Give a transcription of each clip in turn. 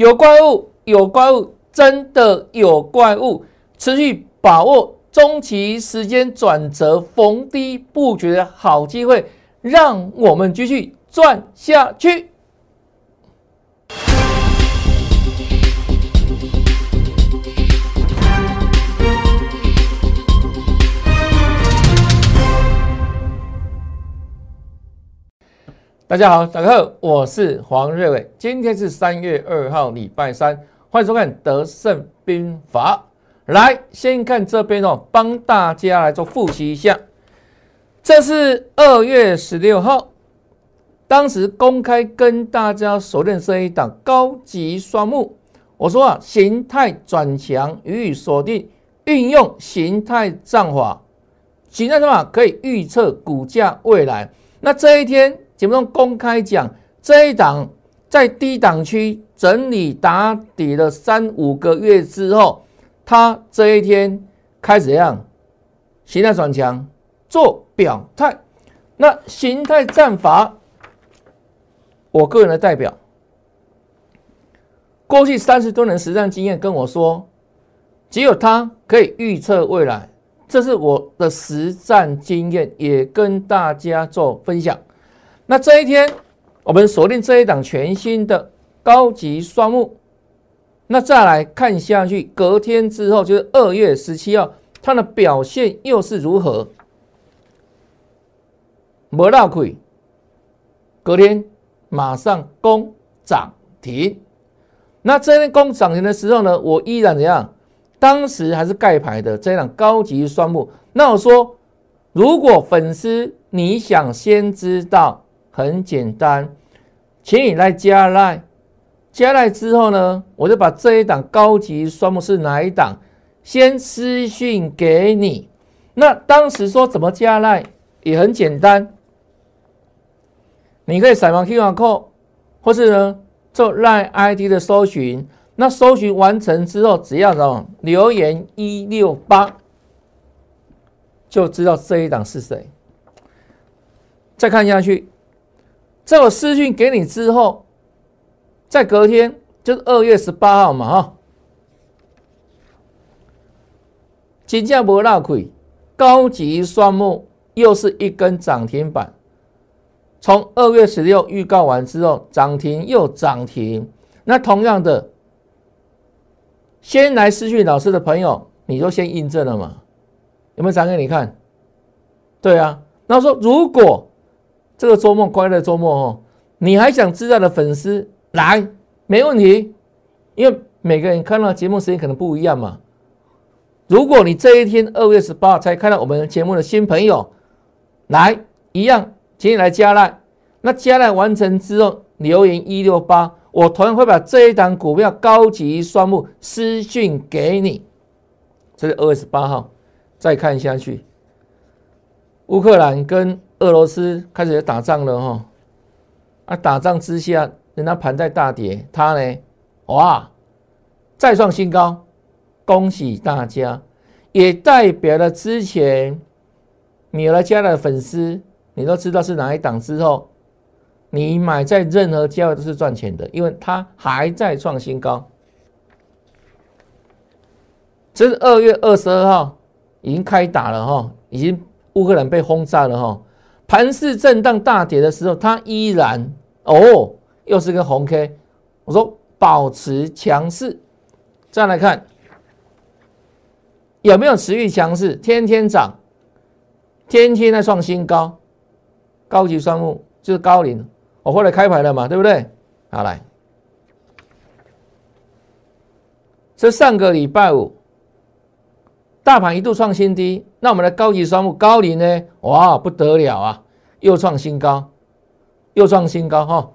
有怪物，有怪物，真的有怪物，持续把握中期时间转折逢低布局的好机会，让我们继续赚下去。大家好，大家好，我是黄瑞伟。今天是三月二号，礼拜三，欢迎收看《德胜兵法》。来，先看这边哦，帮大家来做复习一下。这是二月十六号，当时公开跟大家锁定这一档高级双目。我说啊，形态转强予以锁定，运用形态战法，形态战法可以预测股价未来。那这一天。节目中公开讲，这一档在低档区整理打底了三五个月之后，它这一天开始怎样形态转强做表态。那形态战法，我个人的代表，过去三十多年实战经验跟我说，只有他可以预测未来，这是我的实战经验，也跟大家做分享。那这一天，我们锁定这一档全新的高级双目。那再来看下去，隔天之后就是二月十七号，它的表现又是如何？没大亏，隔天马上攻涨停。那这天攻涨停的时候呢，我依然怎样？当时还是盖牌的这一档高级双目。那我说，如果粉丝你想先知道。很简单，请你来加赖，加赖之后呢，我就把这一档高级双目是哪一档，先私讯给你。那当时说怎么加赖也很简单，你可以扫描 QR code，或是呢做赖 ID 的搜寻。那搜寻完成之后，只要什么留言一六八，就知道这一档是谁。再看下去。在我私讯给你之后，在隔天就是二月十八号嘛，哈，金价不拉亏，高级双木又是一根涨停板。从二月十六预告完之后，涨停又涨停。那同样的，先来私讯老师的朋友，你都先印证了嘛？有没有涨给你看？对啊，那说如果。这个周末快乐周末哦，你还想知道的粉丝来没问题，因为每个人看到节目时间可能不一样嘛。如果你这一天二月十八才看到我们节目的新朋友来一样，请你来加赖。那加赖完成之后留言一六八，我同样会把这一档股票高级双目私讯给你。这是二月十八号，再看下去，乌克兰跟。俄罗斯开始打仗了哈，啊，打仗之下，人家盘在大跌，它呢，哇，再创新高，恭喜大家，也代表了之前你来加的粉丝，你都知道是哪一档之后，你买在任何价位都是赚钱的，因为它还在创新高。这是二月二十二号已经开打了哈，已经乌克兰被轰炸了哈。盘市震荡大跌的时候，它依然哦，又是个红 K。我说保持强势，再来看有没有持续强势，天天涨，天天在创新高。高级双目就是高龄，我后来开牌了嘛，对不对？好来，这上个礼拜五。大盘一度创新低，那我们的高级双目高龄呢？哇，不得了啊，又创新高，又创新高哈！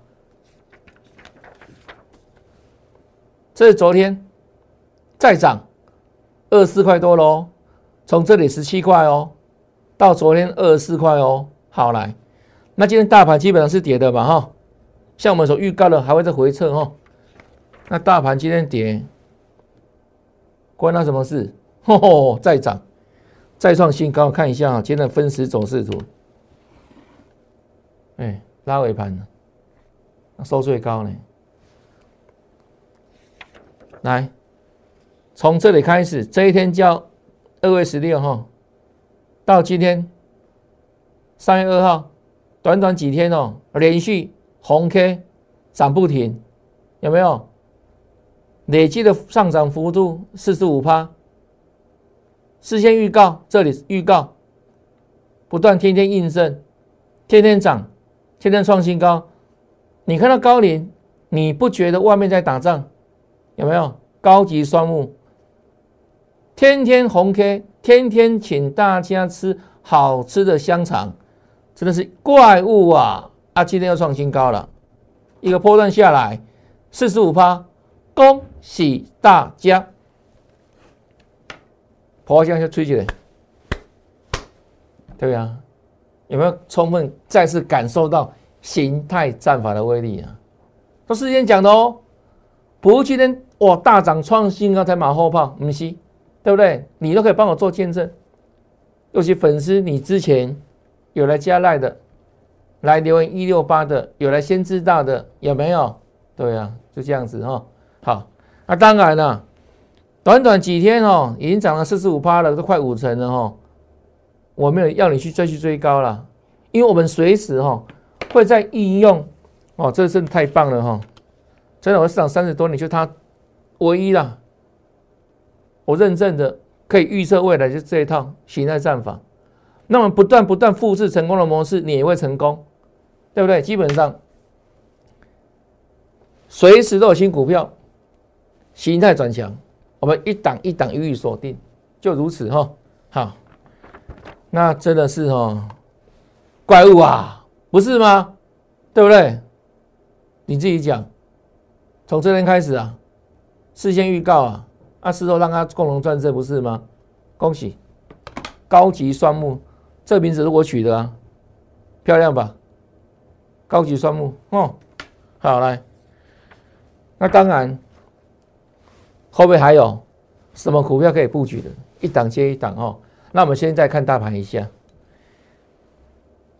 这是昨天再涨二十四块多喽，从这里十七块哦，到昨天二十四块哦。好来，那今天大盘基本上是跌的嘛哈，像我们所预告的还会再回撤哈。那大盘今天跌，关它什么事？哦，再涨，再创新高，看一下啊，今天的分时走势图，哎，拉尾盘收最高呢，来，从这里开始，这一天叫二月十六号，到今天三月二号，短短几天哦，连续红 K 涨不停，有没有？累计的上涨幅度四十五趴，事先预告，这里预告，不断天天印证，天天涨，天天创新高。你看到高龄，你不觉得外面在打仗？有没有高级双木？天天红 K，天天请大家吃好吃的香肠，真的是怪物啊！啊，今天又创新高了，一个波段下来四十五趴。恭喜大家！破箱就吹起来，对呀，有没有充分再次感受到形态战法的威力啊？都事先讲的哦，不是今天哇大涨创新高才马后炮，唔是，对不对？你都可以帮我做见证，尤其粉丝，你之前有来加赖的，来留言一六八的，有来先知道的，有没有？对呀，就这样子哈。好，那当然了，短短几天哦，已经涨了四十五趴了，都快五成了哈。我没有要你去再去追高了，因为我们随时哈会在应用哦，这真的太棒了哈！真的，我市场三十多年就它唯一了，我认证的可以预测未来就这一套形态战法。那么不断不断复制成功的模式，你也会成功，对不对？基本上随时都有新股票。形态转强，我们一档一档予以锁定，就如此哈。好，那真的是哦怪物啊，不是吗？对不对？你自己讲，从这天开始啊，事先预告啊，啊事后让他共同赚这不是吗？恭喜，高级双木，这名字是我取的啊，漂亮吧？高级双木哦，好来，那当然。后面还有什么股票可以布局的？一档接一档哦。那我们现在看大盘一下，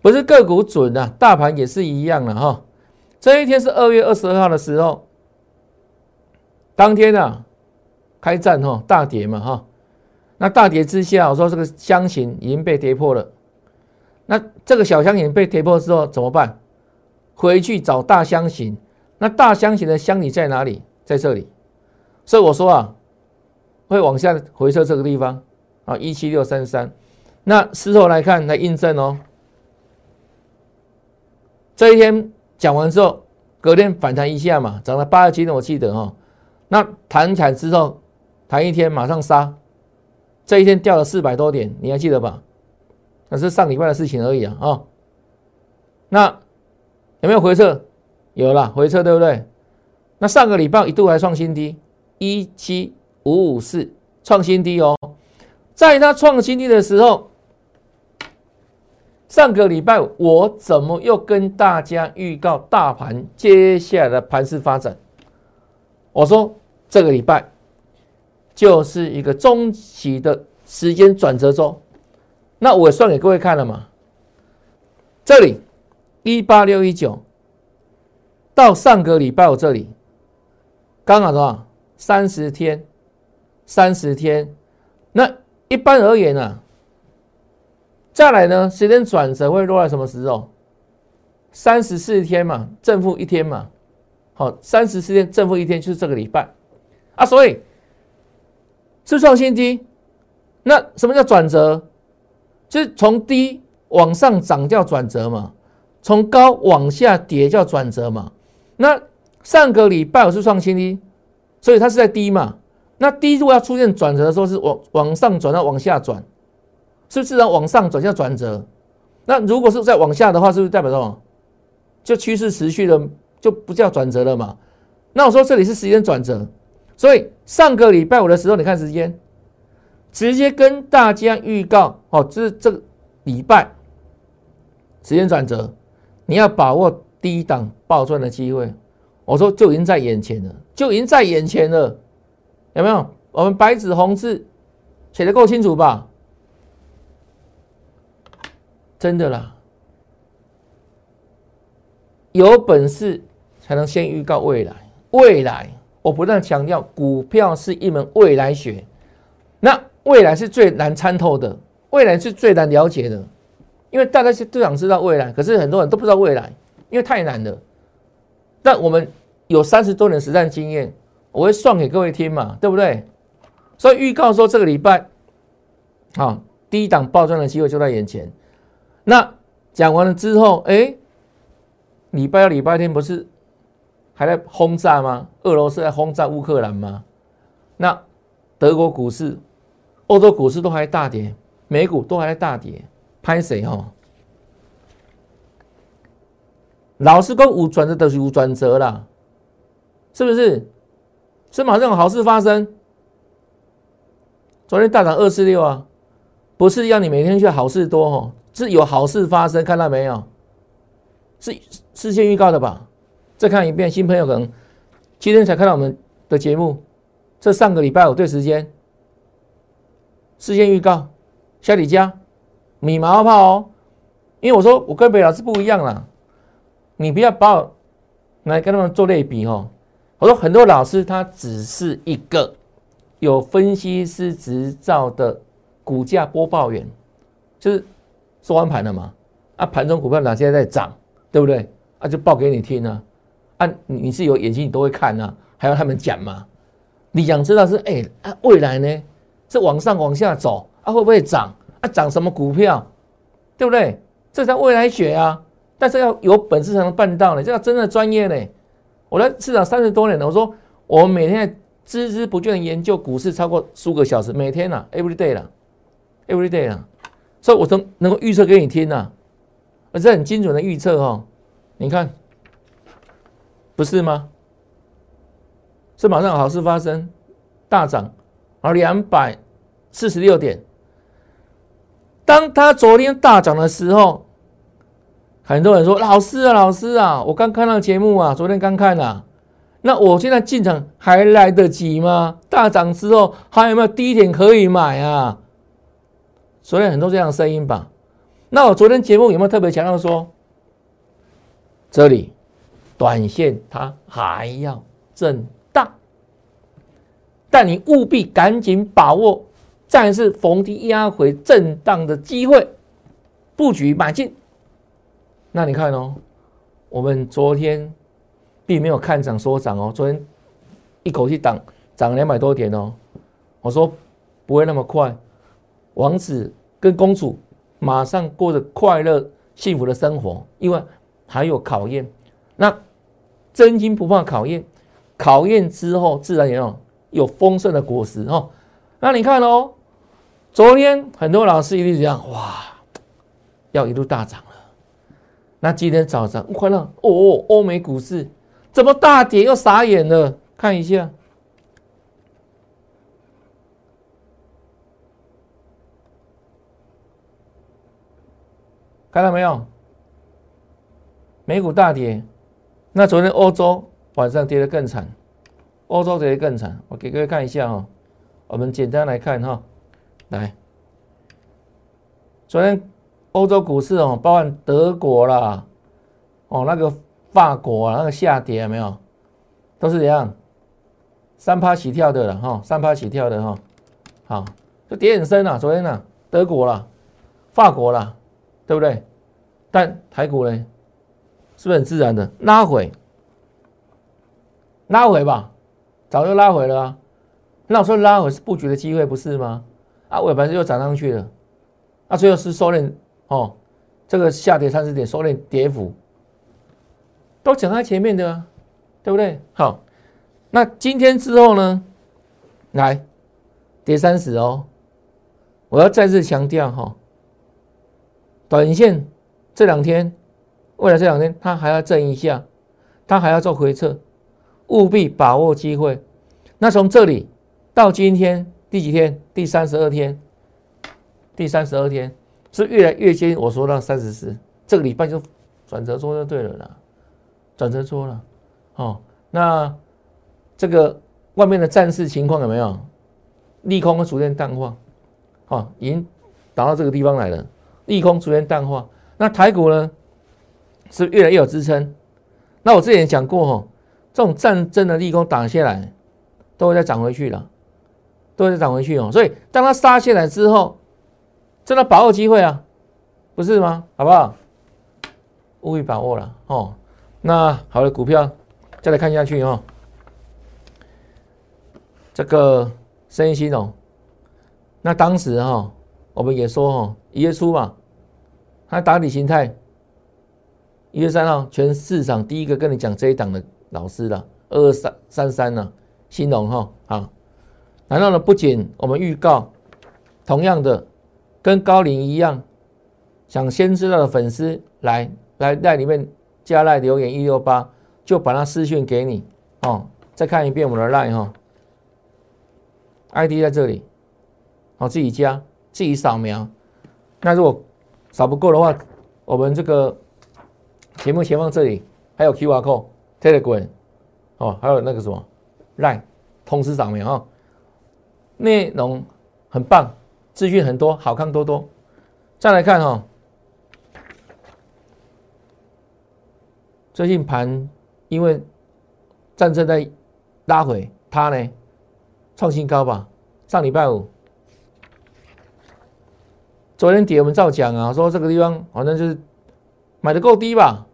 不是个股准啊，大盘也是一样的哈。这一天是二月二十二号的时候，当天啊开战哈，大跌嘛哈。那大跌之下，我说这个箱型已经被跌破了。那这个小箱型被跌破之后怎么办？回去找大箱型。那大箱型的箱体在哪里？在这里。所以我说啊，会往下回撤这个地方啊，一七六三三。那事后来看来印证哦。这一天讲完之后，隔天反弹一下嘛，涨了八十几点，我记得哦。那弹起之后，弹一天马上杀，这一天掉了四百多点，你还记得吧？那是上礼拜的事情而已啊啊。那有没有回撤？有了回撤，对不对？那上个礼拜一度还创新低。一七五五四创新低哦，在它创新低的时候，上个礼拜我怎么又跟大家预告大盘接下来的盘势发展？我说这个礼拜就是一个中期的时间转折周，那我算给各位看了嘛？这里一八六一九到上个礼拜我这里刚好多少？三十天，三十天，那一般而言呢？再来呢？时间转折会落在什么时候？三十四天嘛，正负一天嘛。好，三十四天正负一天就是这个礼拜啊。所以是创新低。那什么叫转折？就是从低往上涨叫转折嘛，从高往下跌叫转折嘛。那上个礼拜我是创新低。所以它是在低嘛？那低如果要出现转折的时候，是往往上转到往下转，是不是然往上转叫转折？那如果是在往下的话，是不是代表什么？就趋势持续的就不叫转折了嘛？那我说这里是时间转折，所以上个礼拜五的时候，你看时间，直接跟大家预告哦，这是这个礼拜时间转折，你要把握低档暴赚的机会。我说就已经在眼前了，就已经在眼前了，有没有？我们白纸红字写的够清楚吧？真的啦，有本事才能先预告未来，未来我不断强调，股票是一门未来学，那未来是最难参透的，未来是最难了解的，因为大家是都想知道未来，可是很多人都不知道未来，因为太难了。那我们有三十多年实战经验，我会算给各位听嘛，对不对？所以预告说这个礼拜，啊，第一档爆赚的机会就在眼前。那讲完了之后，哎，礼拜二、礼拜天不是还在轰炸吗？俄罗斯在轰炸乌克兰吗？那德国股市、欧洲股市都还大跌，美股都还在大跌，拍谁哈？老师跟无转折都是无转折啦，是不是？是马上有好事发生。昨天大涨二四六啊，不是要你每天去好事多哦，是有好事发生，看到没有？是事先预告的吧？再看一遍，新朋友可能今天才看到我们的节目，这上个礼拜五对时间，事先预告，小李家米毛炮哦，因为我说我跟北老师不一样啦。你不要把我来跟他们做类比哦。我说很多老师他只是一个有分析师执照的股价播报员，就是收完盘了嘛，啊盘中股票哪些在涨，对不对？啊就报给你听啊，啊你是有眼睛你都会看啊，还要他们讲嘛？你想知道是哎啊未来呢是往上往下走啊会不会涨啊涨什么股票，对不对？这才未来学啊。但是要有本事才能办到呢，这要真的专业呢。我在市场三十多年了，我说我每天孜孜不倦的研究股市超过数个小时，每天呐，every day 了，every day 了，所以我能能够预测给你听呐，而且很精准的预测哦。你看，不是吗？是马上有好事发生，大涨，而两百四十六点。当他昨天大涨的时候。很多人说：“老师啊，老师啊，我刚看到节目啊，昨天刚看啊，那我现在进场还来得及吗？大涨之后还有没有低点可以买啊？”昨天很多这样的声音吧。那我昨天节目有没有特别强调说，这里短线它还要震荡，但你务必赶紧把握暂时逢低压回震荡的机会，布局买进。那你看哦，我们昨天并没有看涨说涨哦，昨天一口气涨涨两百多点哦。我说不会那么快，王子跟公主马上过着快乐幸福的生活，因为还有考验。那真金不怕考验，考验之后自然也有有丰盛的果实哦。那你看哦，昨天很多老师一定样，哇，要一路大涨了。那今天早上，快乐哦！欧美股市怎么大跌又傻眼了？看一下，看到没有？美股大跌，那昨天欧洲晚上跌得更惨，欧洲跌得更惨。我给各位看一下哈，我们简单来看哈，来，昨天。欧洲股市哦，包含德国啦，哦那个法国啊，那个下跌没有，都是怎样，三趴起跳的了哈，三趴起跳的哈，好，就跌很深啊。昨天呢，德国啦，法国啦，对不对？但台股呢，是不是很自然的拉回？拉回吧，早就拉回了啊。那我说拉回是布局的机会，不是吗？啊，尾盘又涨上去了，啊，最后是收敛。哦，这个下跌三十点，收敛跌幅，都讲在前面的，对不对？好，那今天之后呢？来跌三十哦，我要再次强调哈，短线这两天，未来这两天它还要震一下，它还要做回撤，务必把握机会。那从这里到今天第几天？第三十二天，第三十二天。是越来越接近我说那三十四，这个礼拜就转折做就对了啦，转折做了，哦，那这个外面的战事情况有没有？利空逐渐淡化，哦，已经打到这个地方来了，利空逐渐淡化，那台股呢是越来越有支撑。那我之前讲过哈，这种战争的利空打下来，都会再涨回去了，都会再涨回去哦。所以当它杀下来之后，真的把握机会啊，不是吗？好不好？务必把握了哦。那好的股票再来看下去哦。这个生意系统，那当时哈，我们也说哈，一月初嘛，它打底形态。一月三号，全市场第一个跟你讲这一档的老师了，二二三三三呢，新农哈啊，然后呢，不仅我们预告，同样的，跟高龄一样，想先知道的粉丝来来在里面加赖留言一六八，就把它私讯给你哦，再看一遍我们的赖哈，ID 在这里，好自己加自己扫描，那如果扫不够的话，我们这个。节目前方这里还有 QR code、Telegram，哦，还有那个什么 Line，通知扫描啊，内容很棒，资讯很多，好看多多。再来看哈，最近盘因为战争在拉回，它呢创新高吧？上礼拜五，昨天底我们照讲啊，说这个地方反正就是。买的够低吧？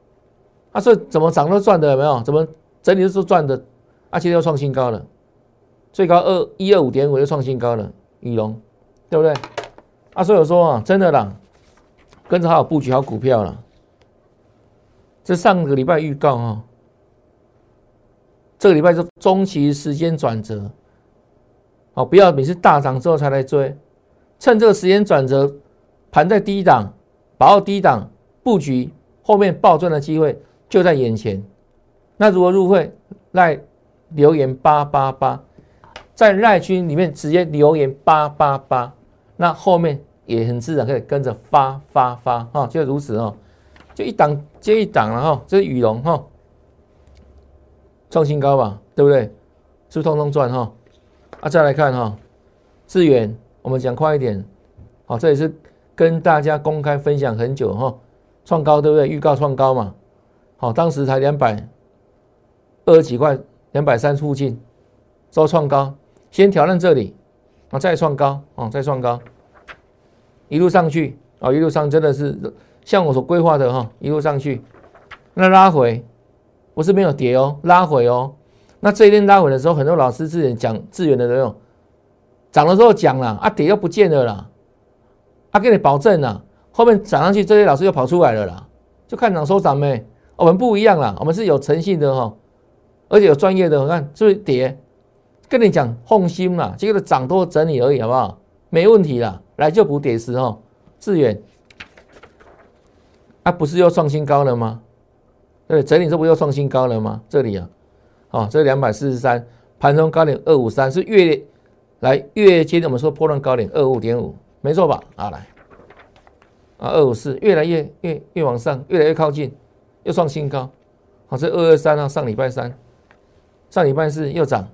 啊，所以怎么涨都赚的，有没有？怎么整体都是赚的？啊，今天又创新高了，最高二一二五点五又创新高了，宇龙，对不对？啊，所以我说啊，真的啦，跟着好布局好股票了。这上个礼拜预告啊，这个礼拜是中期时间转折，好，不要每次大涨之后才来追，趁这个时间转折，盘在低档，把握低档布局。后面暴赚的机会就在眼前，那如何入会？赖留言八八八，在赖群里面直接留言八八八，那后面也很自然可以跟着发发发哈，就如此哦，就一档接一档了哈，这是羽绒哈，创新高吧，对不对？是不是通通赚哈？啊，再来看哈，智远，我们讲快一点，好，这也是跟大家公开分享很久哈。创高对不对？预告创高嘛，好，当时才两百二十几块，两百三附近，收创高，先挑战这里，啊，再创高，啊，再创高，一路上去，啊，一路上真的是像我所规划的哈，一路上去，那拉回不是没有跌哦，拉回哦，那这一天拉回的时候，很多老师自己讲资源的都有，涨的时候讲了，啊，跌又不见了啦，他给你保证了。后面涨上去，这些老师又跑出来了啦，就看涨收涨呗。我们不一样啦，我们是有诚信的哈，而且有专业的。我看是不是跌？跟你讲，放心啦，这个涨多整理而已，好不好？没问题啦，来就补跌时哈。致远，啊，不是又创新高了吗？对，整理这不又创新高了吗？这里啊，哦，这两百四十三，盘中高点二五三，是月来月接我们说破断高点二五点五，没错吧？啊，来。啊，二五四越来越越越往上，越来越靠近，又创新高。好，这二二三啊，上礼拜三，上礼拜四又涨，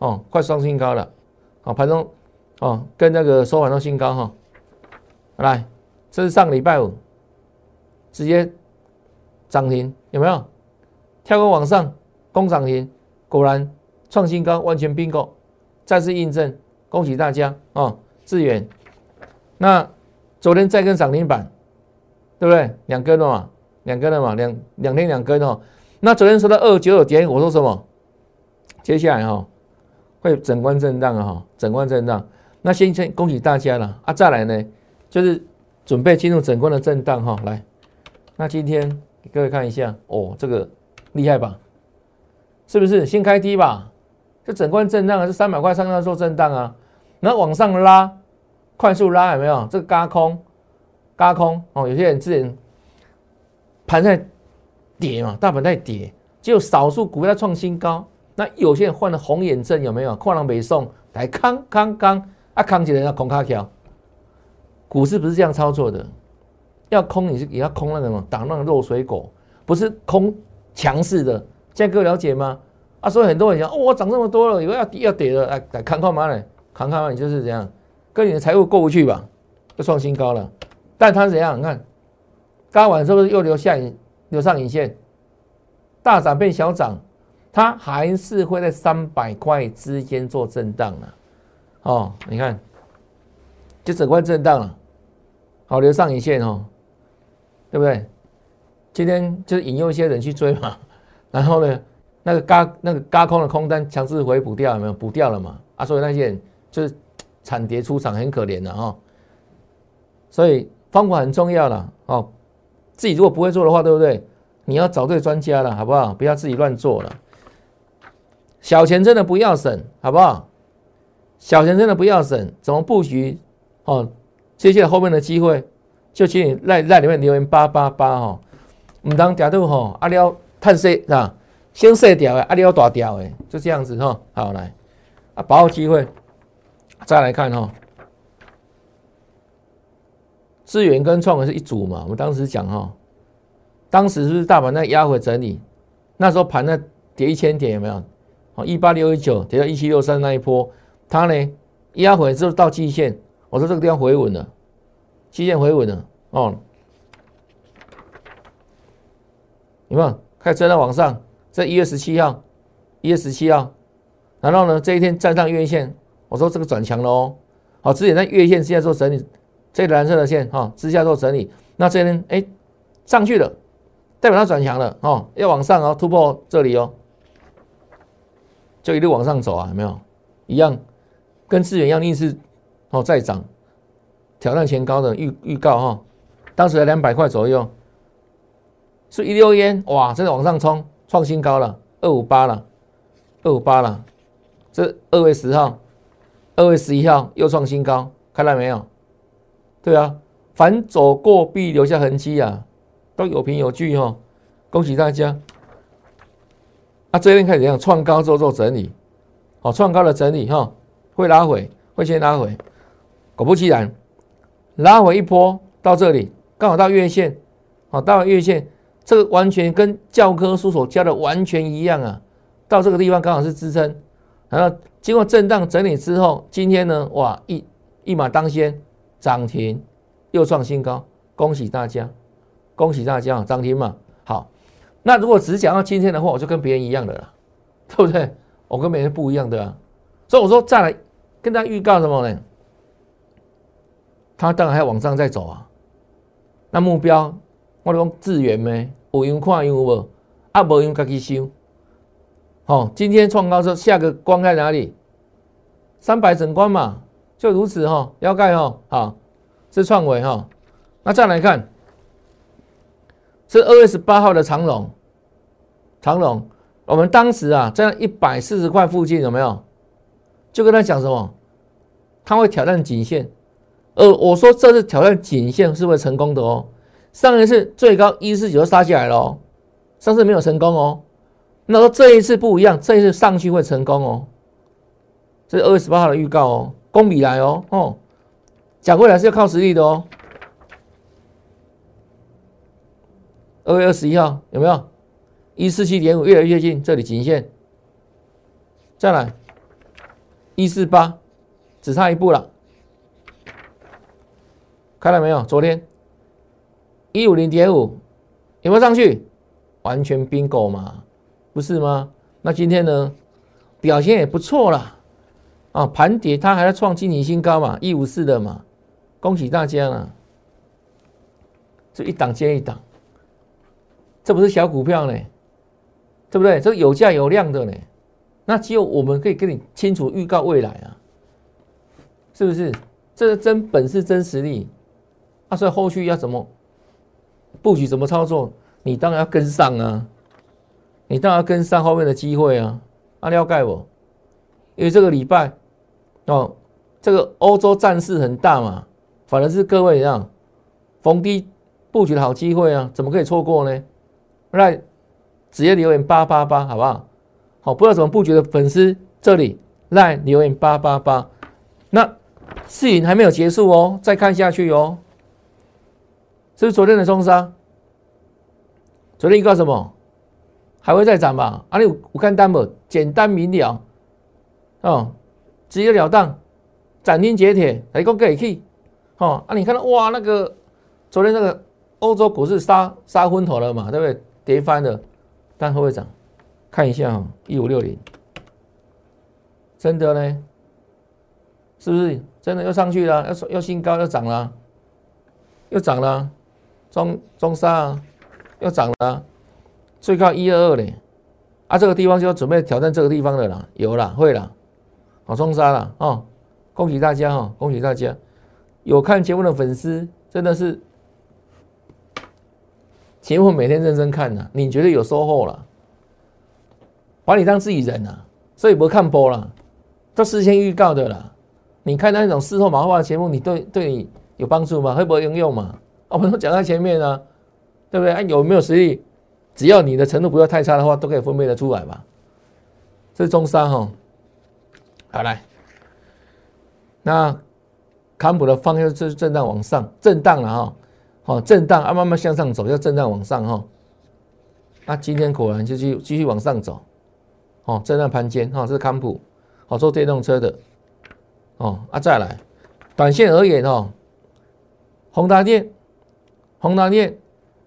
哦，快创新高了。好，盘中哦，跟那个收盘都新高哈。来，这是上礼拜五，直接涨停，有没有？跳高往上攻涨停，果然创新高，完全并购，再次印证，恭喜大家啊！致远，那。昨天再跟涨停板，对不对？两根了嘛，两根了嘛，两两天两根哦。那昨天说到二九九点，我说什么？接下来哈会整关震荡啊哈，整关震荡。那先先恭喜大家了啊！再来呢，就是准备进入整关的震荡哈。来，那今天给各位看一下哦，这个厉害吧？是不是先开低吧？这整关震荡是三百块上下做震荡啊，然后往上拉。快速拉有没有？这个嘎空，嘎空哦。有些人之前盘在跌嘛，大盘在跌，只有少数股票创新高。那有些人患了红眼症有没有？矿浪北送来康康康啊，康起来要空卡条。股市不是这样操作的，要空你是也要空那个什么，打那个肉水果，不是空强势的。现在各位了解吗？啊，所以很多人讲哦，我涨这么多了，以后要跌要跌了，来，来看看嘛嘞，看看嘛，你就是这样。跟你的财务过不去吧，就创新高了。但它怎样？你看，刚完是不是又留下影留上影线？大涨变小涨，它还是会在三百块之间做震荡了。哦，你看，就整块震荡了，好留上影线哦，对不对？今天就是引诱一些人去追嘛，然后呢，那个嘎那个嘎空的空单强制回补掉，有没有补掉了嘛？啊，所以那些人就是惨跌出场，很可怜的哦。所以方法很重要了哦，自己如果不会做的话，对不对？你要找对专家了，好不好？不要自己乱做了。小钱真的不要省，好不好？小钱真的不要省，怎么布局？哦，接下来后面的机会，就请你在在里面留言八八八哦。唔当调度吼，阿廖探色啊，先色调的，阿廖大调的，就这样子哈。好来，啊，把握机会，再来看哈。资源跟创维是一组嘛？我们当时讲哈，当时是不是大盘在压回整理？那时候盘在跌一千点有没有？哦，一八六一九跌到一七六三那一波，它呢压回之后到季线，我说这个地方回稳了，季线回稳了哦。有没有开始在往上？在一月十七号，一月十七号，然后呢这一天站上月线，我说这个转强了哦。好，之前在月线之下做整理。这蓝色的线哈，之下做整理，那这边哎上去了，代表它转强了哦，要往上哦，突破这里哦，就一路往上走啊，有没有？一样，跟资源一样，逆势哦再涨，挑战前高的预预告哈，当时在两百块左右，是一溜烟哇，真的往上冲，创新高了，二五八了，二五八了，这二月十号，二月十一号又创新高，看到没有？对啊，凡走过必留下痕迹啊，都有凭有据哈，恭喜大家。啊，这边开始怎样创高做做整理，好，创高的整理哈，会拉回，会先拉回，果不其然，拉回一波到这里，刚好到月线，好，到了月线，这个完全跟教科书所教的完全一样啊，到这个地方刚好是支撑，然后经过震荡整理之后，今天呢，哇，一一马当先。涨停又创新高，恭喜大家，恭喜大家涨停嘛，那如果只讲到今天的话，我就跟别人一样的了，对不对？我跟别人不一样的啊。所以我说再来跟大家预告什么呢？他当然还要往上再走啊。那目标我讲资源咩？有用看有无？啊，无用自己修。好，今天创高之后，下个关在哪里？三百整关嘛。就如此哈，腰盖哈，好，是创维哈。那再来看，是二月十八号的长龙，长龙，我们当时啊在一百四十块附近有没有？就跟他讲什么？他会挑战颈线，呃，我说这次挑战颈线是会成功的哦。上一次最高一四九杀下来了哦，上次没有成功哦。那说这一次不一样，这一次上去会成功哦。这是二月十八号的预告哦。公比来哦哦，讲回来是要靠实力的哦。二月二十一号有没有？一四七点五越来越近，这里颈线。再来，一四八，只差一步了。看到没有？昨天一五零点五有没有上去？完全 bingo 嘛，不是吗？那今天呢？表现也不错了。啊，盘跌它还在创今年新高嘛，一五四的嘛，恭喜大家了，这一档接一档，这不是小股票呢，对不对？这有价有量的呢，那只有我们可以跟你清楚预告未来啊，是不是？这是真本事、真实力，啊，所以后续要怎么布局、怎么操作，你当然要跟上啊，你当然要跟上后面的机会啊，阿廖盖我，因为这个礼拜。哦，这个欧洲战事很大嘛，反而是各位一样逢低布局的好机会啊，怎么可以错过呢？来直接留言八八八，好不好？好，不知道怎么布局的粉丝这里来留言八八八。那事情还没有结束哦，再看下去哦。是不是昨天的中沙？昨天预告什么？还会再涨吧？啊，你我看单不？简单明了，哦。直截了当，斩钉截铁，来讲给去，哦啊！你看到哇，那个昨天那个欧洲股市杀杀昏头了嘛，对不对？跌翻了，但会不会涨？看一下哈，一五六零，真的呢？是不是真的又上去了？又又新高又涨了，又涨了，中中沙啊又涨了，最高一二二嘞，啊，这个地方就要准备挑战这个地方的啦，有了会了，好中沙了哦，恭喜大家哈，恭喜大家，有看节目的粉丝真的是节目每天认真看呐，你觉得有收获了？把你当自己人啊，所以不看播了，都事先预告的啦。你看那种事后马化的节目，你对对你有帮助吗？会不会应用嘛？我们都讲在前面啊，对不对？有没有实力？只要你的程度不要太差的话，都可以分辨得出来吧。这是中山哈，好来，那坎普的方向是震荡往上，震荡了哈，哦震荡啊，慢慢向上走，要震荡往上哈。那今天果然就继继续往上走。哦，震荡盘间哈，这是康普，好做电动车的，哦啊，再来，短线而言哦，宏达电，宏达电，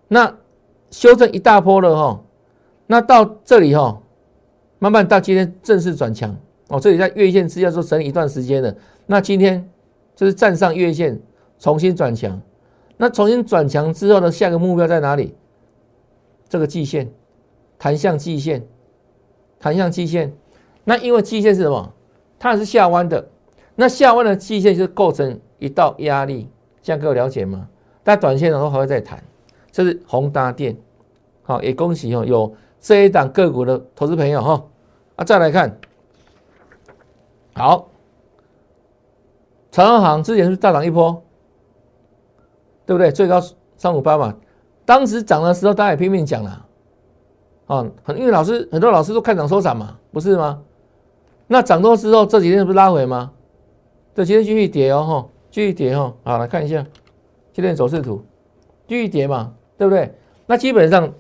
那修正一大波了哈，那到这里哈，慢慢到今天正式转强，哦，这里在月线之下做整理一段时间的，那今天就是站上月线，重新转强，那重新转强之后的下个目标在哪里？这个季线，弹向季线。弹向季线，那因为季线是什么？它是下弯的，那下弯的季线就是构成一道压力，这样各位了解吗？但短线的时候还会再弹，这是宏达电，好，也恭喜哦，有这一档个股的投资朋友哈，啊，再来看，好，长航之前是大涨一波，对不对？最高三五八嘛，当时涨的时候，大家也拼命讲了。啊，很因为老师很多老师都看涨收涨嘛，不是吗？那涨多之后这几天不是拉回吗？这今天继续跌哦，哈，继续跌哦。好，来看一下今天走势图，继续跌嘛，对不对？那基本上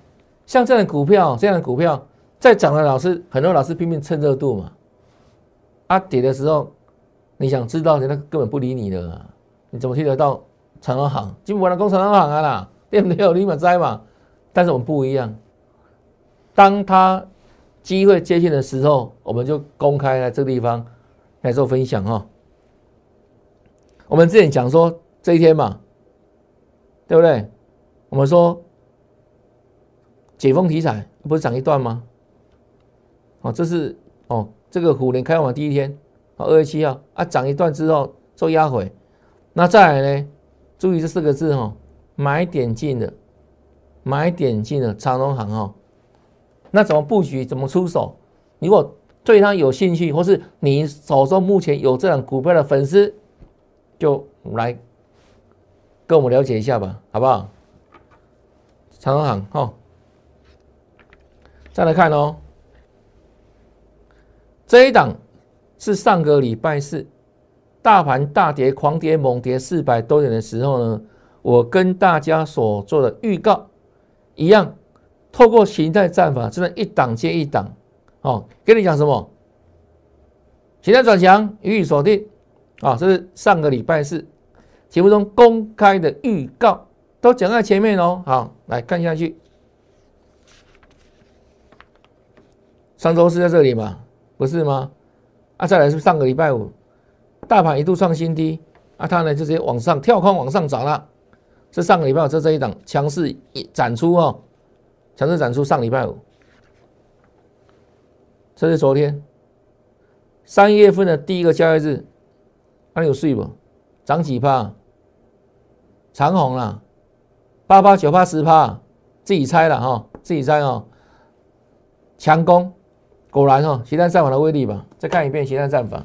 像这样的股票，这样的股票在涨的老师很多老师拼命蹭热度嘛。啊，跌的时候你想知道，人家根本不理你的，你怎么听得到？长隆行，金博的工长隆行啊啦，对不对？立马摘嘛。但是我们不一样。当他机会接近的时候，我们就公开在这个地方来做分享哈。我们之前讲说这一天嘛，对不对？我们说解封题材不是涨一段吗？哦，这是哦，这个虎年开网第一天，哦二月七号啊，涨一段之后做压回，那再来呢？注意这四个字哈，买点进的，买点进的长隆行哈。那怎么布局？怎么出手？如果对它有兴趣，或是你手中目前有这样股票的粉丝，就来跟我们了解一下吧，好不好？长隆行哈，再来看哦，这一档是上个礼拜四大盘大跌、狂跌、猛跌四百多点的时候呢，我跟大家所做的预告一样。透过形态战法，真的，一档接一档，哦，跟你讲什么？形态转强，予以锁定，啊，这是上个礼拜四节目中公开的预告，都讲在前面哦。好，来看下去，上周是在这里嘛？不是吗？啊，再来是上个礼拜五，大盘一度创新低，啊，它呢就直接往上跳空往上涨了，这上个礼拜五这这一档强势一展出哦。强势展出上礼拜五，这是昨天三月份的第一个交易日，那有睡不？涨几趴？长红了，八八九八十趴，自己猜了哈，自己猜哦。强攻，果然哈，形态战法的威力吧。再看一遍形态战法，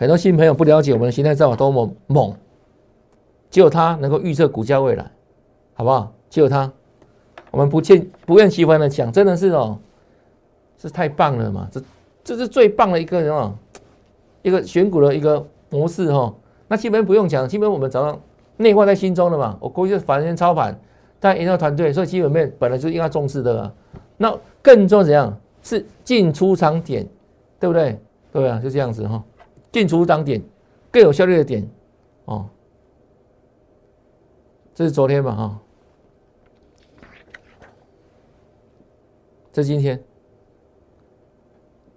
很多新朋友不了解我们的形态战法多么猛，只有他能够预测股价未来，好不好？只有他。我们不欠不厌其烦的讲，真的是哦，是太棒了嘛！这这是最棒的一个什么？一个选股的一个模式哈。那基本不用讲，基本我们早上内化在心中的嘛。我估计是反先操盘，但营销团队，所以基本面本来就应该重视的。那更重要怎样？是进出场点，对不对？对啊，就这样子哈。进出场点更有效率的点哦。这是昨天嘛哈。这今天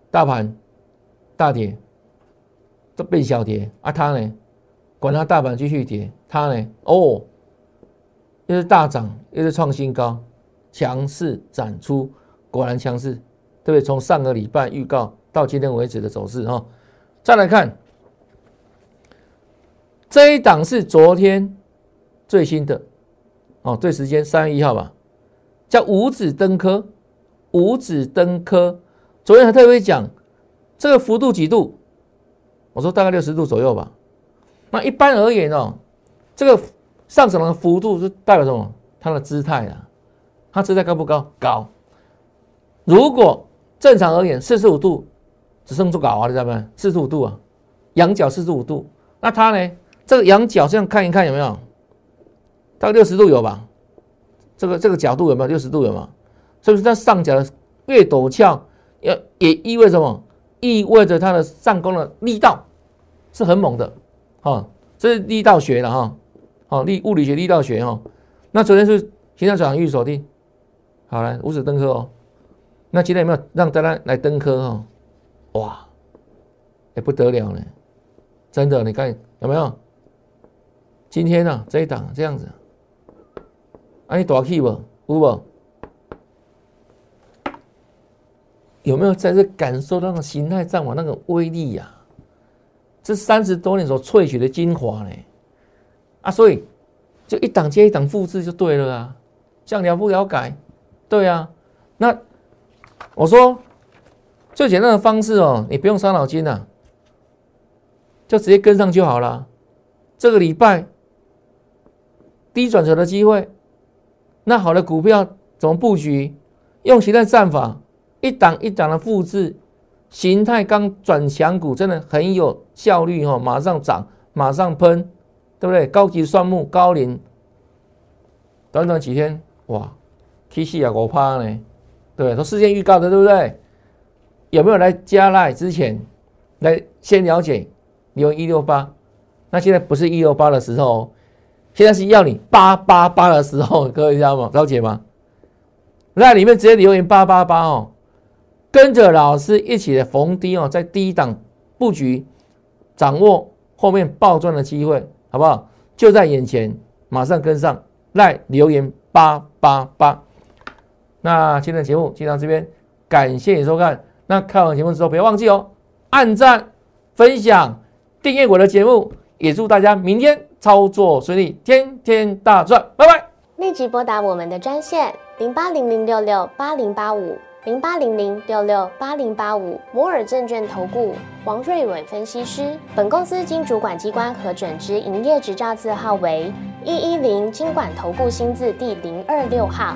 大盘大跌，都变小跌啊，它呢，管它大盘继续跌，它呢，哦，又是大涨，又是创新高，强势展出，果然强势，对不对？从上个礼拜预告到今天为止的走势哈，再来看这一档是昨天最新的哦，对时间三月一号吧，叫五指登科。五指登科，昨天还特别讲这个幅度几度？我说大概六十度左右吧。那一般而言哦，这个上涨的幅度是代表什么？它的姿态啊，它姿态高不高？高。如果正常而言，四十五度只剩做高啊，你知道吗？四十五度啊，仰角四十五度。那它呢？这个仰角这样看一看有没有？大概六十度有吧？这个这个角度有没有六十度有吗？是不是它上角的越陡峭，也也意味着什么？意味着它的上攻的力道是很猛的，哈，这是力道学的哈，好力物理学力道学哈。那昨天是形态转预锁定，好来五指登科哦。那今天有没有让大家来登科哈？哇，也不得了呢，真的，你看有没有？今天呢这一档这样子，啊你大气不？有不？有没有在这感受到那个形态战法那个威力呀？这三十多年所萃取的精华呢？啊，所以就一档接一档复制就对了啊，这样了不了改？对啊，那我说最简单的方式哦，你不用伤脑筋了，就直接跟上就好了。这个礼拜低转折的机会，那好的股票怎么布局？用形态战法。一档一档的复制，形态刚转强股真的很有效率哦，马上涨，马上喷，对不对？高级算木、高龄，短短几天哇，K C 啊，我怕呢，对，都事先预告的，对不对？有没有来加赖之前来先了解？你用一六八，那现在不是一六八的时候，现在是要你八八八的时候，各位知道吗？了解吗？那里面直接留言八八八哦。跟着老师一起的逢低哦，在低档布局，掌握后面暴赚的机会，好不好？就在眼前，马上跟上，来留言八八八。那今天的节目就到这边，感谢你收看。那看完节目之后，不要忘记哦，按赞、分享、订阅我的节目，也祝大家明天操作顺利，天天大赚，拜拜。立即拨打我们的专线零八零零六六八零八五。零八零零六六八零八五摩尔证券投顾王瑞伟分析师，本公司经主管机关核准之营业执照字号为一一零金管投顾新字第零二六号。